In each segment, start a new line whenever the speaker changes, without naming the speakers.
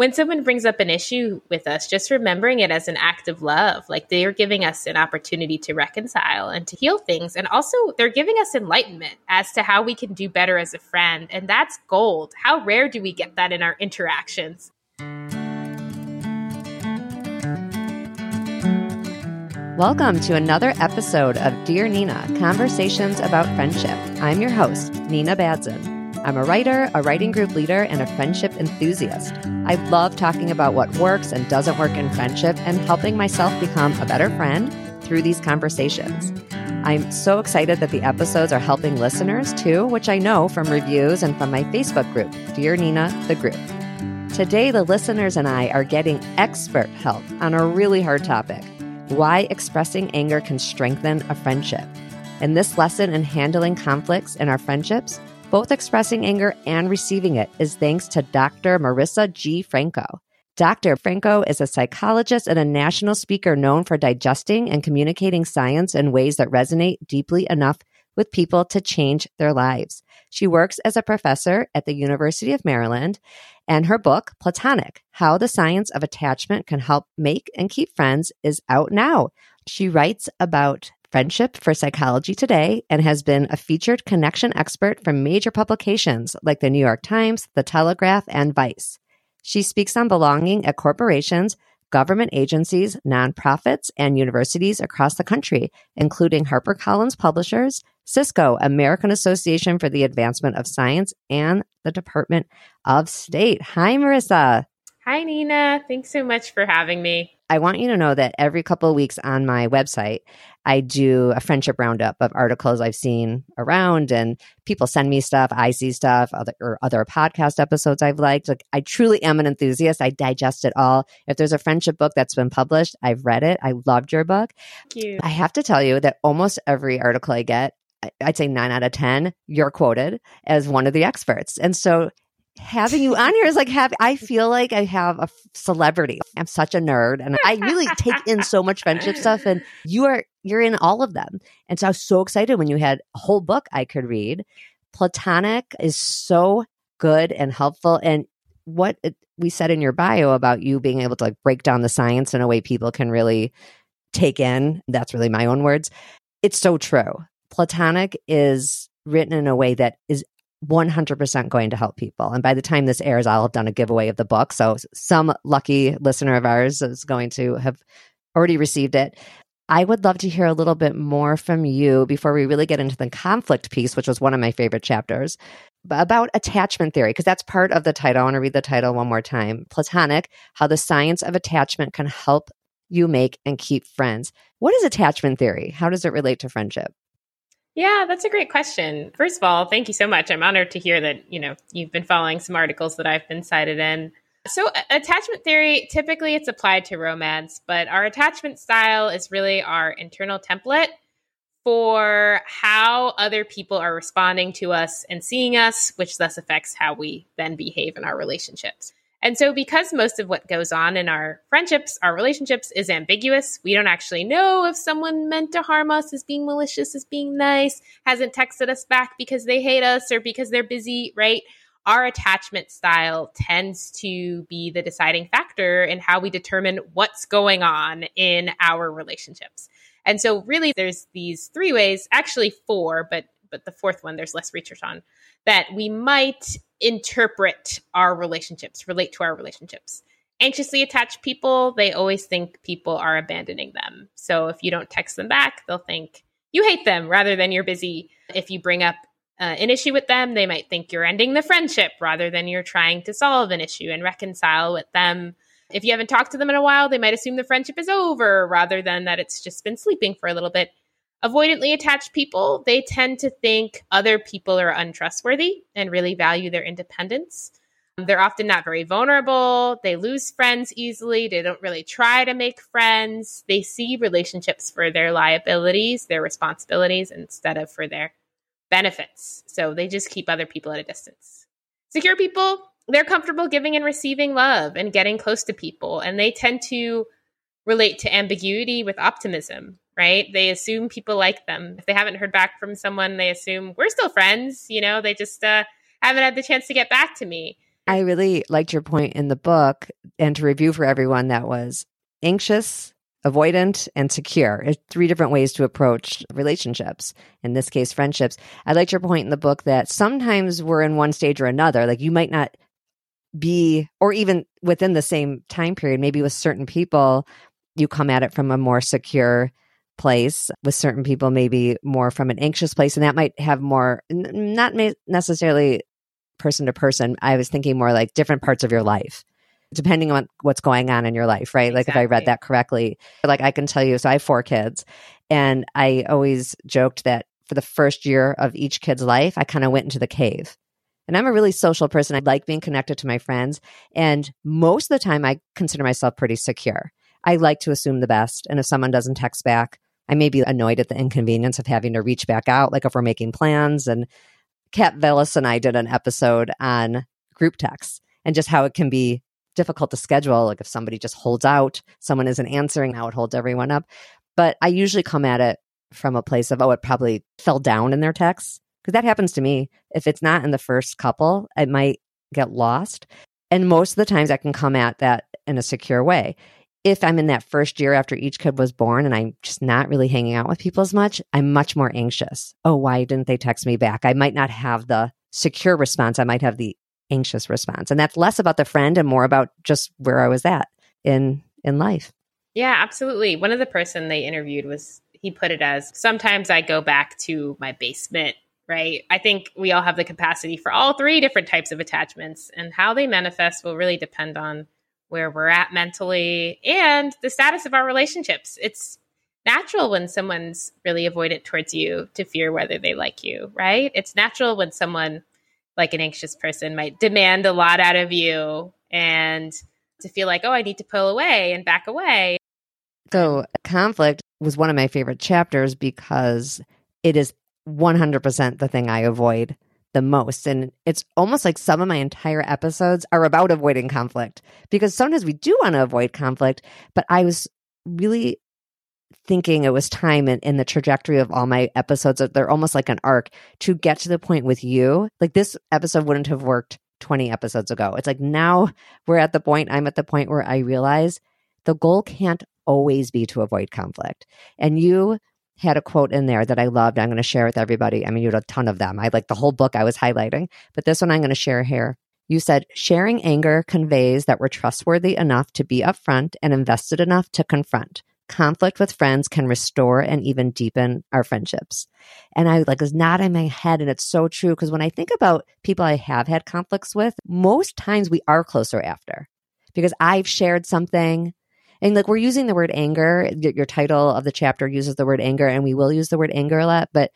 when someone brings up an issue with us, just remembering it as an act of love, like they are giving us an opportunity to reconcile and to heal things. And also, they're giving us enlightenment as to how we can do better as a friend. And that's gold. How rare do we get that in our interactions?
Welcome to another episode of Dear Nina Conversations about Friendship. I'm your host, Nina Badzin. I'm a writer, a writing group leader, and a friendship enthusiast. I love talking about what works and doesn't work in friendship and helping myself become a better friend through these conversations. I'm so excited that the episodes are helping listeners too, which I know from reviews and from my Facebook group, Dear Nina, the group. Today, the listeners and I are getting expert help on a really hard topic why expressing anger can strengthen a friendship. In this lesson in handling conflicts in our friendships, both expressing anger and receiving it is thanks to Dr. Marisa G. Franco. Dr. Franco is a psychologist and a national speaker known for digesting and communicating science in ways that resonate deeply enough with people to change their lives. She works as a professor at the University of Maryland, and her book, Platonic How the Science of Attachment Can Help Make and Keep Friends, is out now. She writes about Friendship for Psychology Today and has been a featured connection expert for major publications like the New York Times, The Telegraph, and Vice. She speaks on belonging at corporations, government agencies, nonprofits, and universities across the country, including HarperCollins Publishers, Cisco, American Association for the Advancement of Science, and the Department of State. Hi, Marisa.
Hi, Nina. Thanks so much for having me.
I want you to know that every couple of weeks on my website, I do a friendship roundup of articles I've seen around, and people send me stuff. I see stuff, other, or other podcast episodes I've liked. Like, I truly am an enthusiast. I digest it all. If there's a friendship book that's been published, I've read it. I loved your book.
Thank you.
I have to tell you that almost every article I get, I'd say nine out of 10, you're quoted as one of the experts. And so having you on here is like have I feel like I have a celebrity. I'm such a nerd and I really take in so much friendship stuff and you are you're in all of them. And so I was so excited when you had a whole book I could read. Platonic is so good and helpful and what it, we said in your bio about you being able to like break down the science in a way people can really take in, that's really my own words. It's so true. Platonic is written in a way that is 100% going to help people. And by the time this airs, I'll have done a giveaway of the book. So some lucky listener of ours is going to have already received it. I would love to hear a little bit more from you before we really get into the conflict piece, which was one of my favorite chapters, about attachment theory, because that's part of the title. I want to read the title one more time Platonic How the Science of Attachment Can Help You Make and Keep Friends. What is attachment theory? How does it relate to friendship?
Yeah, that's a great question. First of all, thank you so much. I'm honored to hear that, you know, you've been following some articles that I've been cited in. So, attachment theory typically it's applied to romance, but our attachment style is really our internal template for how other people are responding to us and seeing us, which thus affects how we then behave in our relationships. And so, because most of what goes on in our friendships, our relationships is ambiguous, we don't actually know if someone meant to harm us, is being malicious, is being nice, hasn't texted us back because they hate us or because they're busy, right? Our attachment style tends to be the deciding factor in how we determine what's going on in our relationships. And so, really, there's these three ways, actually, four, but but the fourth one there's less research on that we might interpret our relationships, relate to our relationships. Anxiously attached people, they always think people are abandoning them. So if you don't text them back, they'll think you hate them rather than you're busy. If you bring up uh, an issue with them, they might think you're ending the friendship rather than you're trying to solve an issue and reconcile with them. If you haven't talked to them in a while, they might assume the friendship is over rather than that it's just been sleeping for a little bit. Avoidantly attached people, they tend to think other people are untrustworthy and really value their independence. Um, they're often not very vulnerable. They lose friends easily. They don't really try to make friends. They see relationships for their liabilities, their responsibilities, instead of for their benefits. So they just keep other people at a distance. Secure people, they're comfortable giving and receiving love and getting close to people. And they tend to relate to ambiguity with optimism right? They assume people like them. If they haven't heard back from someone, they assume we're still friends. You know, they just uh, haven't had the chance to get back to me.
I really liked your point in the book and to review for everyone that was anxious, avoidant, and secure. It's three different ways to approach relationships. In this case, friendships. I liked your point in the book that sometimes we're in one stage or another. Like you might not be, or even within the same time period, maybe with certain people, you come at it from a more secure place with certain people maybe more from an anxious place and that might have more not necessarily person to person i was thinking more like different parts of your life depending on what's going on in your life right exactly. like if i read that correctly like i can tell you so i have four kids and i always joked that for the first year of each kid's life i kind of went into the cave and I'm a really social person. I like being connected to my friends. And most of the time, I consider myself pretty secure. I like to assume the best. And if someone doesn't text back, I may be annoyed at the inconvenience of having to reach back out, like if we're making plans. And Kat Vellos and I did an episode on group texts and just how it can be difficult to schedule. Like if somebody just holds out, someone isn't answering, how it holds everyone up. But I usually come at it from a place of, oh, it probably fell down in their texts. Because that happens to me. If it's not in the first couple, it might get lost. And most of the times I can come at that in a secure way if I'm in that first year after each kid was born and I'm just not really hanging out with people as much, I'm much more anxious. Oh, why didn't they text me back? I might not have the secure response. I might have the anxious response. And that's less about the friend and more about just where I was at in in life.
Yeah, absolutely. One of the person they interviewed was he put it as sometimes I go back to my basement, right? I think we all have the capacity for all three different types of attachments and how they manifest will really depend on where we're at mentally and the status of our relationships. It's natural when someone's really avoidant towards you to fear whether they like you, right? It's natural when someone like an anxious person might demand a lot out of you and to feel like, oh, I need to pull away and back away.
So, conflict was one of my favorite chapters because it is 100% the thing I avoid the most. And it's almost like some of my entire episodes are about avoiding conflict because sometimes we do want to avoid conflict. But I was really thinking it was time in, in the trajectory of all my episodes, they're almost like an arc to get to the point with you. Like this episode wouldn't have worked 20 episodes ago. It's like now we're at the point, I'm at the point where I realize the goal can't always be to avoid conflict. And you had a quote in there that I loved. I'm going to share with everybody. I mean, you had a ton of them. I like the whole book I was highlighting, but this one I'm going to share here. You said, sharing anger conveys that we're trustworthy enough to be upfront and invested enough to confront. Conflict with friends can restore and even deepen our friendships. And I like was not in my head. And it's so true because when I think about people I have had conflicts with, most times we are closer after because I've shared something and like we're using the word anger. Your title of the chapter uses the word anger and we will use the word anger a lot but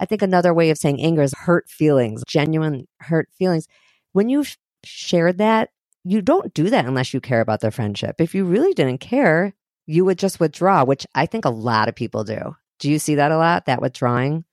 i think another way of saying anger is hurt feelings genuine hurt feelings. When you shared that you don't do that unless you care about the friendship. If you really didn't care you would just withdraw which i think a lot of people do. Do you see that a lot that withdrawing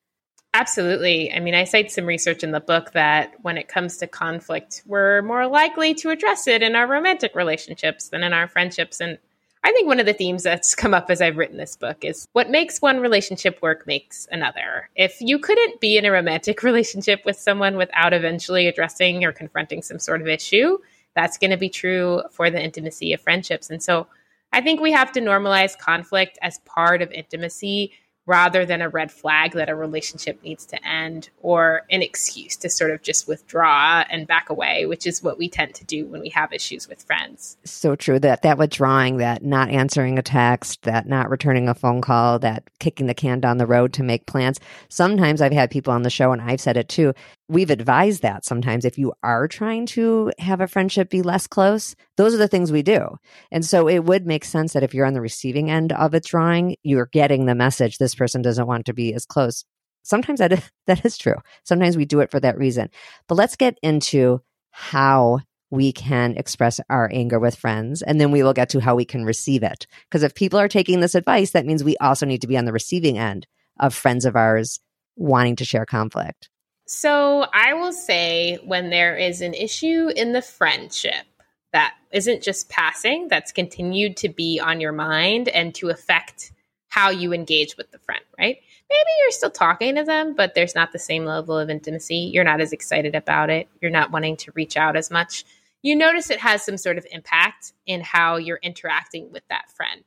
Absolutely. I mean, I cite some research in the book that when it comes to conflict, we're more likely to address it in our romantic relationships than in our friendships. And I think one of the themes that's come up as I've written this book is what makes one relationship work makes another. If you couldn't be in a romantic relationship with someone without eventually addressing or confronting some sort of issue, that's going to be true for the intimacy of friendships. And so I think we have to normalize conflict as part of intimacy rather than a red flag that a relationship needs to end or an excuse to sort of just withdraw and back away, which is what we tend to do when we have issues with friends.
So true that that withdrawing, that not answering a text, that not returning a phone call, that kicking the can down the road to make plans. Sometimes I've had people on the show and I've said it too we've advised that sometimes if you are trying to have a friendship be less close, those are the things we do. And so it would make sense that if you're on the receiving end of a drawing, you're getting the message this person doesn't want to be as close. Sometimes that is, that is true. Sometimes we do it for that reason. But let's get into how we can express our anger with friends and then we will get to how we can receive it. Because if people are taking this advice, that means we also need to be on the receiving end of friends of ours wanting to share conflict.
So I will say when there is an issue in the friendship that isn't just passing, that's continued to be on your mind and to affect how you engage with the friend, right? maybe you're still talking to them, but there's not the same level of intimacy. You're not as excited about it. You're not wanting to reach out as much. You notice it has some sort of impact in how you're interacting with that friend.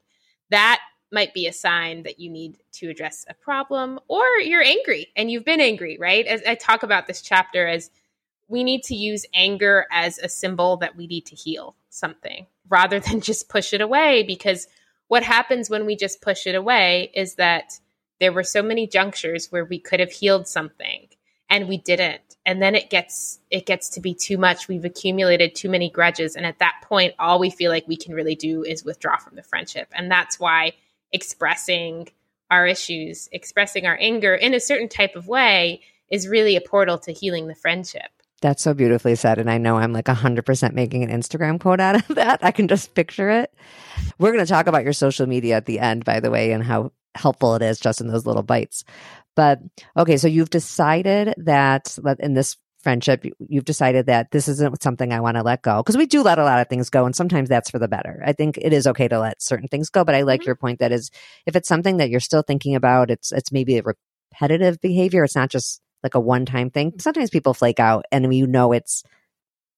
That might be a sign that you need to address a problem or you're angry and you've been angry, right? As I talk about this chapter as we need to use anger as a symbol that we need to heal something rather than just push it away because what happens when we just push it away is that there were so many junctures where we could have healed something and we didn't. And then it gets it gets to be too much. We've accumulated too many grudges and at that point all we feel like we can really do is withdraw from the friendship. And that's why expressing our issues, expressing our anger in a certain type of way is really a portal to healing the friendship.
That's so beautifully said. And I know I'm like 100% making an Instagram quote out of that. I can just picture it. We're going to talk about your social media at the end, by the way, and how helpful it is just in those little bites. But okay, so you've decided that in this friendship, you've decided that this isn't something I want to let go. Because we do let a lot of things go, and sometimes that's for the better. I think it is okay to let certain things go, but I like mm-hmm. your point that is if it's something that you're still thinking about, it's it's maybe a repetitive behavior. It's not just like a one time thing. Sometimes people flake out, and you know it's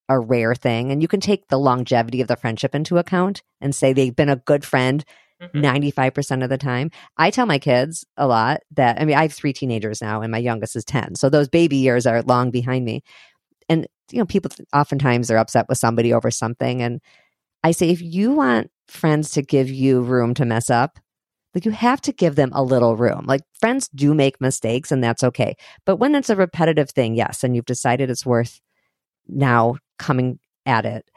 a rare thing, and you can take the longevity of the friendship into account and say they've been a good friend mm-hmm. 95% of the time. I tell my kids a lot that, I mean, I have three teenagers now and my youngest is 10. So those baby years are long behind me. And, you know, people oftentimes are upset with somebody over something. And I say, if you want friends to give you room to mess up, like you have to give them a little room. Like friends do make mistakes and that's okay. But when it's a repetitive thing, yes, and you've decided it's worth now coming at it,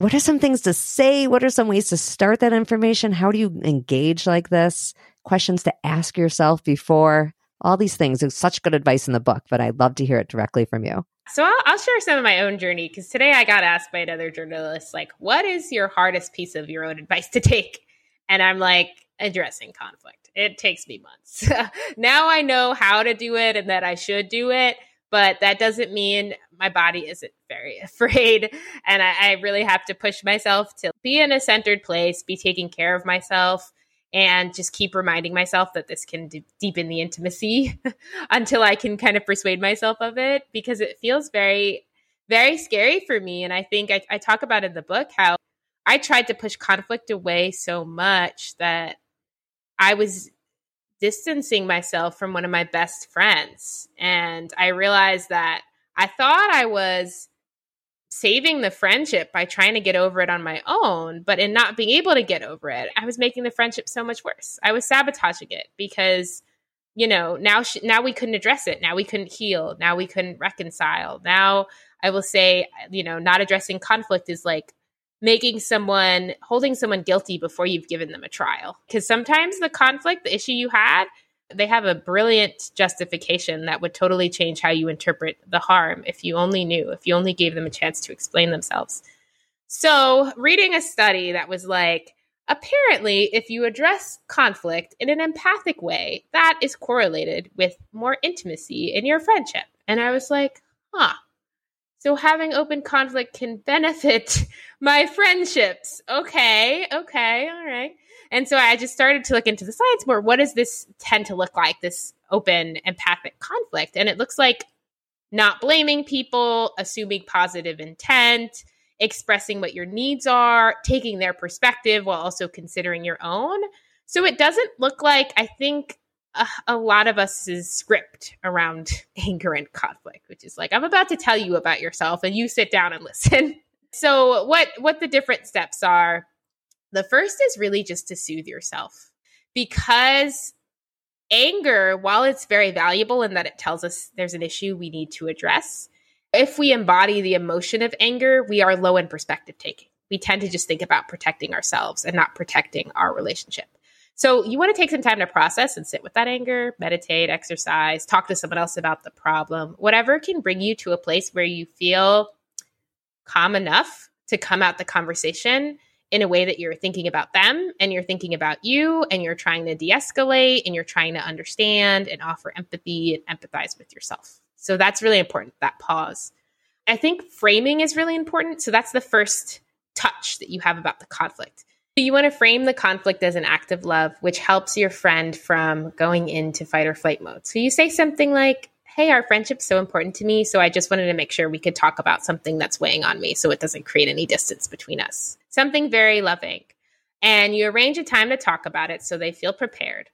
what are some things to say? What are some ways to start that information? How do you engage like this? Questions to ask yourself before all these things. It's such good advice in the book, but I'd love to hear it directly from you.
So I'll, I'll share some of my own journey because today I got asked by another journalist, like, what is your hardest piece of your own advice to take? And I'm like, addressing conflict. It takes me months. now I know how to do it and that I should do it but that doesn't mean my body isn't very afraid. And I, I, really have to push myself to be in a centered place, be taking care of myself, and just keep reminding myself that this can d- deepen the intimacy until I can kind of persuade myself of it because it feels very, very scary for me. And I think I, I talk about in the book how I tried to push conflict away so much that I was distancing myself from one of my best friends. And I realized that I thought I was saving the friendship by trying to get over it on my own, but in not being able to get over it, I was making the friendship so much worse. I was sabotaging it because you know, now now we couldn't address it. Now we couldn't heal. Now we couldn't reconcile. Now I will say, you know, not addressing conflict is like making someone holding someone guilty before you've given them a trial. Because sometimes the conflict the issue you had they have a brilliant justification that would totally change how you interpret the harm if you only knew if you only gave them a chance to explain themselves. So reading a study that was like apparently if you address conflict in an empathic way that is correlated with more intimacy in your friendship. And i was like huh so having open conflict can benefit my friendships. Okay, okay, all right. And so I just started to look into the science more. What does this tend to look like, this open empathic conflict? And it looks like not blaming people, assuming positive intent, expressing what your needs are, taking their perspective while also considering your own. So it doesn't look like, I think, a, lot of us is script around anger and conflict, which is like, I'm about to tell you about yourself and you sit down and listen. so what what the different steps are, the first is really just to soothe yourself. Because anger, while it's very valuable in that it tells us there's an issue we need to address, if we embody the emotion of anger, we are low in perspective taking. We tend to just think about protecting ourselves and not protecting our relationship. So you want to take some time to process and sit with that anger, meditate, exercise, talk to someone else about the problem, whatever can bring you to a place where you feel calm enough to come out the conversation in a way that you're thinking about them and you're thinking about you and you're trying to de escalate and you're trying to understand and offer empathy and empathize with yourself. So that's really important, that pause. I think framing is really important. So that's the first touch that you have about the conflict So you want to frame the conflict as an act of love, which helps your friend from going into fight or flight mode. So you say something like, Hey, our friendship's so important to me. So I just wanted to make sure we could talk about something that's weighing on me so it doesn't create any distance between us. Something very loving. And you arrange a time to talk about it so they feel prepared.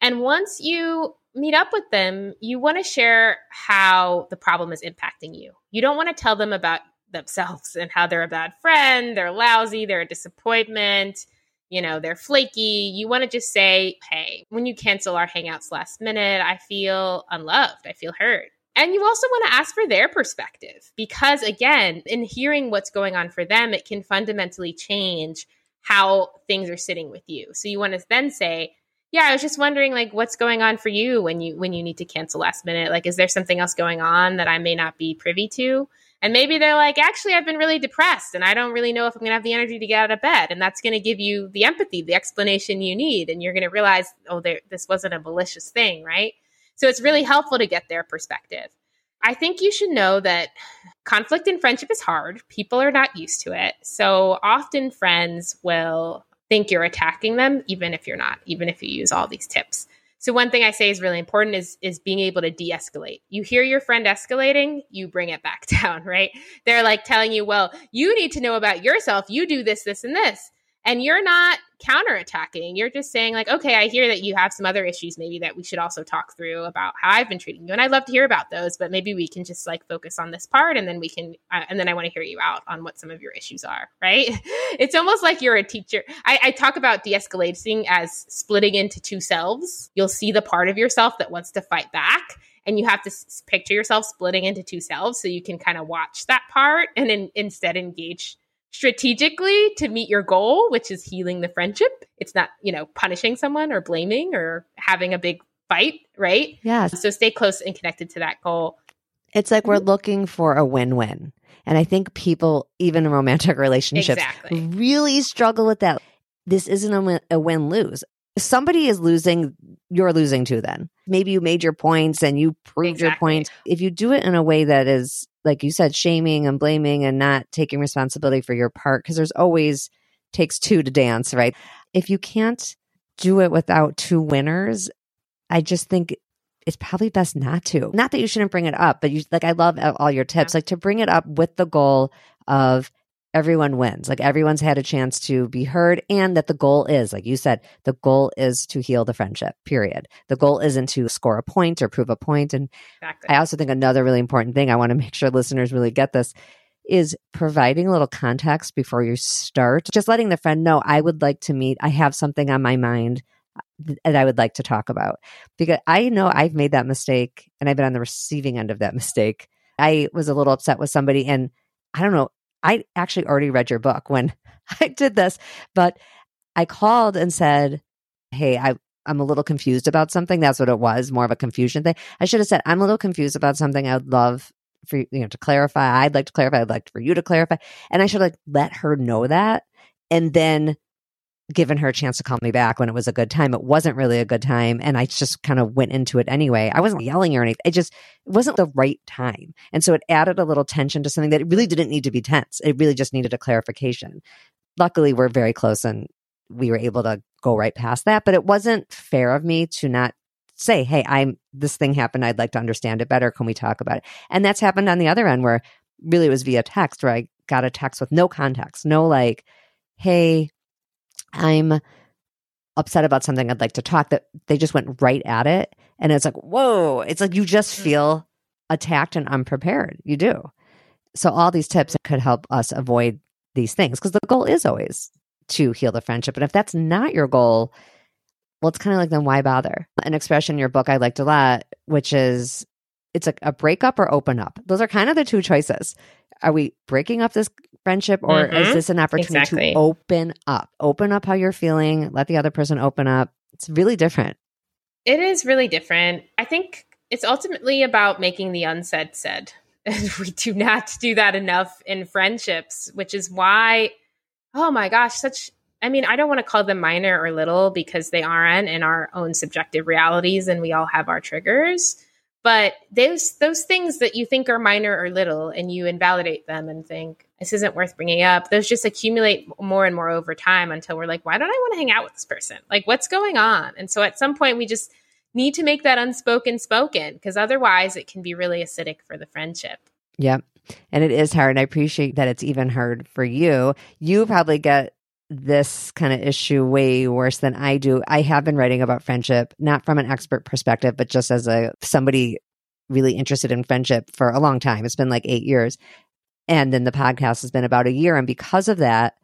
And once you meet up with them, you want to share how the problem is impacting you. You don't want to tell them about themselves and how they're a bad friend, they're lousy, they're a disappointment, you know, they're flaky. You want to just say, hey, when you cancel our hangouts last minute, I feel unloved, I feel hurt. And you also want to ask for their perspective because, again, in hearing what's going on for them, it can fundamentally change how things are sitting with you. So you want to then say, yeah, I was just wondering like what's going on for you when you when you need to cancel last minute? Like is there something else going on that I may not be privy to? And maybe they're like, actually, I've been really depressed and I don't really know if I'm going to have the energy to get out of bed. And that's going to give you the empathy, the explanation you need. And you're going to realize, oh, there, this wasn't a malicious thing, right? So it's really helpful to get their perspective. I think you should know that conflict in friendship is hard. People are not used to it. So often friends will think you're attacking them, even if you're not, even if you use all these tips. So one thing I say is really important is is being able to de-escalate. You hear your friend escalating, you bring it back down, right? They're like telling you, "Well, you need to know about yourself. You do this, this and this." And you're not counterattacking. You're just saying like, "Okay, I hear that you have some other issues maybe that we should also talk through about how I've been treating you." And I'd love to hear about those, but maybe we can just like focus on this part and then we can uh, and then I want to hear you out on what some of your issues are, right? it's almost like you're a teacher. I, I talk about de-escalating as splitting into two selves. You'll see the part of yourself that wants to fight back and you have to s- picture yourself splitting into two selves so you can kind of watch that part and then instead engage strategically to meet your goal, which is healing the friendship. It's not, you know, punishing someone or blaming or having a big fight, right?
Yeah.
So stay close and connected to that goal.
It's like we're mm-hmm. looking for a win win. And I think people, even in romantic relationships,
Exactly.
really struggle with that. This isn't a win lose. If somebody is losing, you're losing too then. Maybe you made your points and you proved your
Exactly.
points. If you do it in a way that is, like you said, shaming and blaming and not taking responsibility for your part, because there's always takes two to dance, right? If you can't do it without two winners, I just think it's probably best not to. Not that you shouldn't bring it up, but you like I love all your tips, like to bring it up with the goal of everyone wins. Like everyone's had a chance to be heard and that the goal is, like you said, the goal is to heal the friendship. Period. The goal isn't to score a point or prove a point. and
Exactly.
I also think another really important thing I want to make sure listeners really get this is providing a little context before you start. Just letting the friend know I would like to meet. I have something on my mind uh, that I would like to talk about. Because I know I've made that mistake and I've been on the receiving end of that mistake. I was a little upset with somebody and I don't know, I actually already read your book when I did this, but I called and said, Hey, I, I'm a little confused about something. That's what it was, more of a confusion thing. I should have said, I'm a little confused about something. I would love for you know to clarify. I'd like to clarify. I'd like for you to clarify. And I should like let her know that and then given her a chance to call me back when it was a good time. It wasn't really a good time. And I just kind of went into it anyway. I wasn't yelling or anything. It just it wasn't the right time. And so it added a little tension to something that really didn't need to be tense. It really just needed a clarification. Luckily, we're very close and we were able to go right past that. But it wasn't fair of me to not say, Hey, I'm this thing happened. I'd like to understand it better. Can we talk about it? And that's happened on the other end where really it was via text where I got a text with no context, no like, Hey, I'm upset about something I'd like to talk that they just went right at it. And it's like, whoa, it's like you just mm. feel attacked and unprepared. You do. So all these tips could help us avoid these things because the goal is always to heal the friendship. And if that's not your goal, well, it's kind of like then why bother? An expression in your book I liked a lot, which is it's a, a breakup or open up. Those are kind of the two choices. Are we breaking up this friendship or is
Mhm.
this an opportunity
Exactly.
to open up? Open up how you're feeling, let the other person open up. It's really different.
It is really different. I think it's ultimately about making the unsaid said. And we do not do that enough in friendships, which is why, oh my gosh, such, I mean, I don't want to call them minor or little because they aren't in our own subjective realities and we all have our triggers. But those those things that you think are minor or little, and you invalidate them and think this isn't worth bringing up. Those just accumulate more and more over time until we're like, why don't I want to hang out with this person? Like, what's going on? And so at some point, we just need to make that unspoken spoken because otherwise, it can be really acidic for the friendship.
Yep. And it is hard. And I appreciate that it's even hard for you. You probably get this kind of issue way worse than I do. I have been writing about friendship, not from an expert perspective, but just as a somebody really interested in friendship for a long time. It's been like eight years. And then the podcast has been about a year. And because of that,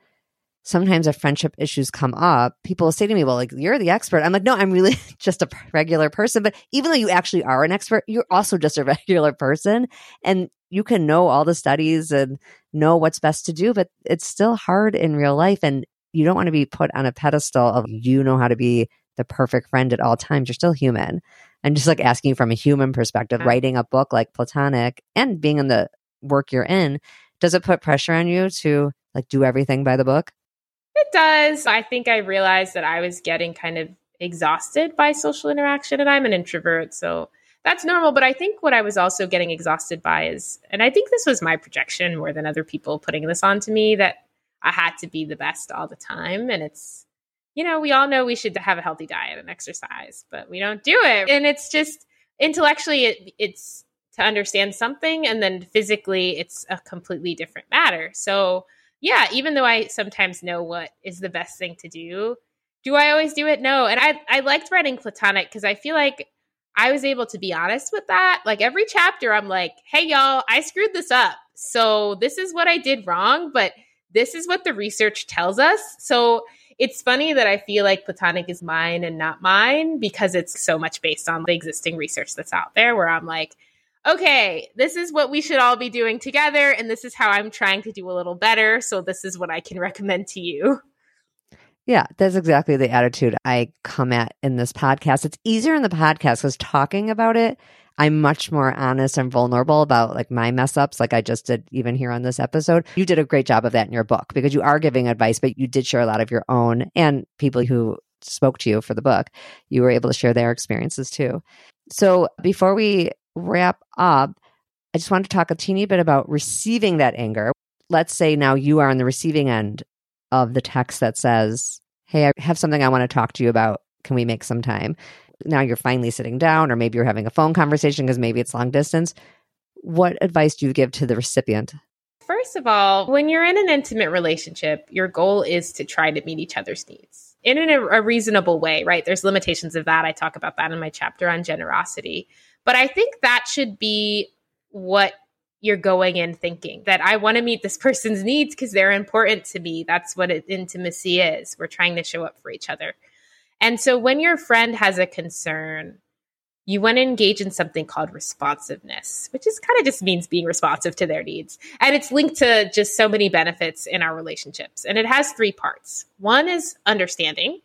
sometimes if friendship issues come up, people say to me, Well, like, you're the expert. I'm like, No, I'm really just a regular person. But even though you actually are an expert, you're also just a regular person. And you can know all the studies and know what's best to do, but it's still hard in real life. And you don't want to be put on a pedestal of you know how to be the perfect friend at all times. You're still human. And just like asking from a human perspective, writing a book like Platonic and being in the work you're in, does it put pressure on you to like do everything by the book?
It does. I think I realized that I was getting kind of exhausted by social interaction and I'm an introvert. So that's normal. But I think what I was also getting exhausted by is, and I think this was my projection more than other people putting this onto me, that I had to be the best all the time. And it's, you know, we all know we should have a healthy diet and exercise, but we don't do it. And it's just intellectually, it, it's to understand something. And then physically, it's a completely different matter. So, yeah, even though I sometimes know what is the best thing to do, do I always do it? No. And I, I liked writing Platonic because I feel like I was able to be honest with that. Like every chapter, I'm like, hey, y'all, I screwed this up. So this is what I did wrong, but this is what the research tells us. So it's funny that I feel like Platonic is mine and not mine because it's so much based on the existing research that's out there where I'm like, okay, this is what we should all be doing together. And this is how I'm trying to do a little better. So this is what I can recommend to you.
Yeah, that's exactly the attitude I come at in this podcast. It's easier in the podcast because talking about it, I'm much more honest and vulnerable about like my mess ups, like I just did even here on this episode. You did a great job of that in your book because you are giving advice, but you did share a lot of your own and people who spoke to you for the book. You were able to share their experiences too. So before we wrap up, I just want to talk a teeny bit about receiving that anger. Let's say now you are on the receiving end of the text that says, Hey, I have something I want to talk to you about. Can we make some time? Now you're finally sitting down, or maybe you're having a phone conversation because maybe it's long distance. What advice do you give to the recipient?
First of all, when you're in an intimate relationship, your goal is to try to meet each other's needs in a, a reasonable way, right? There's limitations of that. I talk about that in my chapter on generosity. But I think that should be what you're going in thinking that I want to meet this person's needs because they're important to me. That's what it, intimacy is. We're trying to show up for each other. And so when your friend has a concern, you want to engage in something called responsiveness, which is kind of just means being responsive to their needs. And it's linked to just so many benefits in our relationships. And it has three parts. One is understanding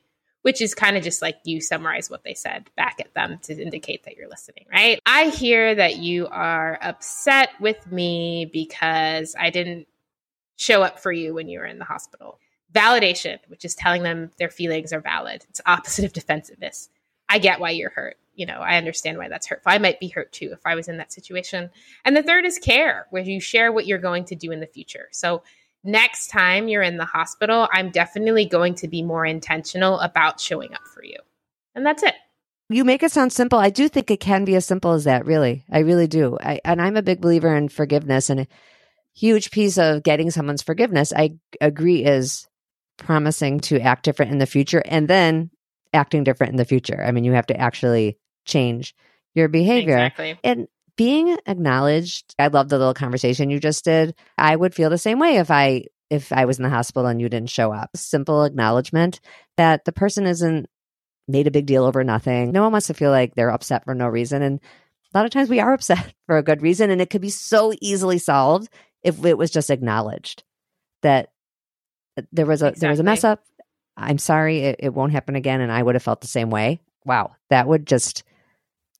which is kind of just like you summarize what they said back at them to indicate that you're listening, right? I hear that you are upset with me because I didn't show up for you when you were in the hospital. Validation, which is telling them their feelings are valid. It's opposite of defensiveness. I get why you're hurt. You know, I understand why that's hurtful. I might be hurt too if I was in that situation. And the third is care, where you share what you're going to do in the future. So next time you're in the hospital, I'm definitely going to be more intentional about showing up for you. And that's it.
You make it sound simple. I do think it can be as simple as that, really. I really do. I, and I'm a big believer in forgiveness. And a huge piece of getting someone's forgiveness, I agree, is promising to act different in the future and then acting different in the future. I mean, you have to actually change your behavior.
Exactly.
And being acknowledged i love the little conversation you just did i would feel the same way if i if i was in the hospital and you didn't show up simple acknowledgement that the person isn't made a big deal over nothing no one wants to feel like they're upset for no reason and a lot of times we are upset for a good reason and it could be so easily solved if it was just acknowledged that there was a exactly. there was a mess up i'm sorry it, it won't happen again and i would have felt the same way wow that would just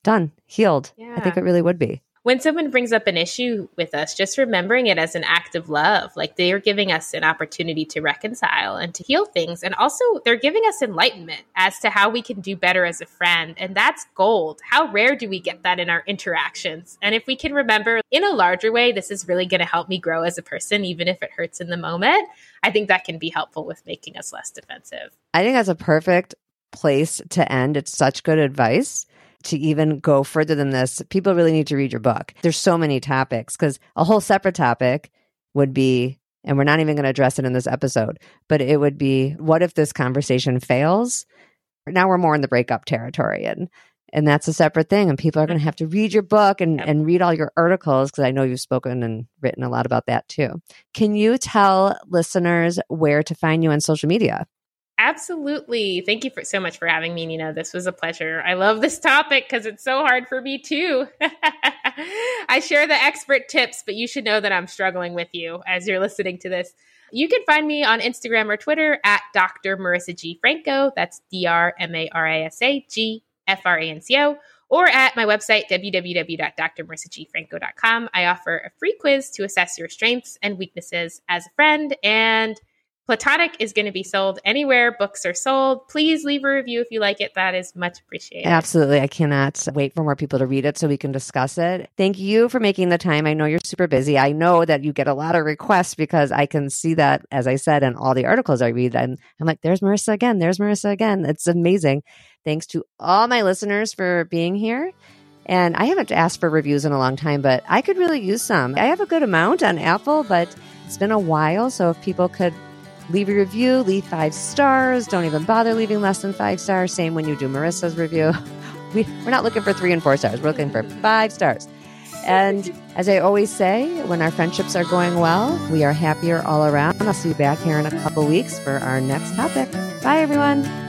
done, healed. Yeah. I think it really would be.
When someone brings up an issue with us, just remembering it as an act of love, like they are giving us an opportunity to reconcile and to heal things. And also, they're giving us enlightenment as to how we can do better as a friend. And that's gold. How rare do we get that in our interactions? And if we can remember in a larger way, this is really going to help me grow as a person, even if it hurts in the moment, I think that can be helpful with making us less defensive.
I think that's a perfect place to end. It's such good advice to even go further than this, people really need to read your book. There's so many topics because a whole separate topic would be, and we're not even going to address it in this episode, but it would be what if this conversation fails? Now we're more in the breakup territory and and that's a separate thing and people are going to have to read your book and, yep. and read all your articles because i know you've spoken and written a lot about that too can you tell listeners where to find you on social media
Absolutely. Thank you for so much for having me, Nina. This was a pleasure. I love this topic because it's so hard for me too. I share the expert tips, but you should know that I'm struggling with you as you're listening to this. You can find me on Instagram or Twitter at Dr. Marisa G. Franco. That's D R M A R I S A G F R A N C O. Or at my website, www.drmarisagfranco.com. I offer a free quiz to assess your strengths and weaknesses as a friend and Platonic is going to be sold anywhere books are sold. Please leave a review if you like it. That is much appreciated.
Absolutely. I cannot wait for more people to read it so we can discuss it. Thank you for making the time. I know you're super busy. I know that you get a lot of requests because I can see that, as I said, in all the articles I read. And I'm like, there's Marisa again. There's Marisa again. It's amazing. Thanks to all my listeners for being here. And I haven't asked for reviews in a long time, but I could really use some. I have a good amount on Apple, but it's been a while. So if people could leave a review, leave five stars. Don't even bother leaving less than five stars. Same when you do Marisa's review. We, we're not looking for three and four stars, we're looking for five stars. And as I always say, when our friendships are going well, we are happier all around. I'll see you back here in a couple weeks for our next topic. Bye, everyone.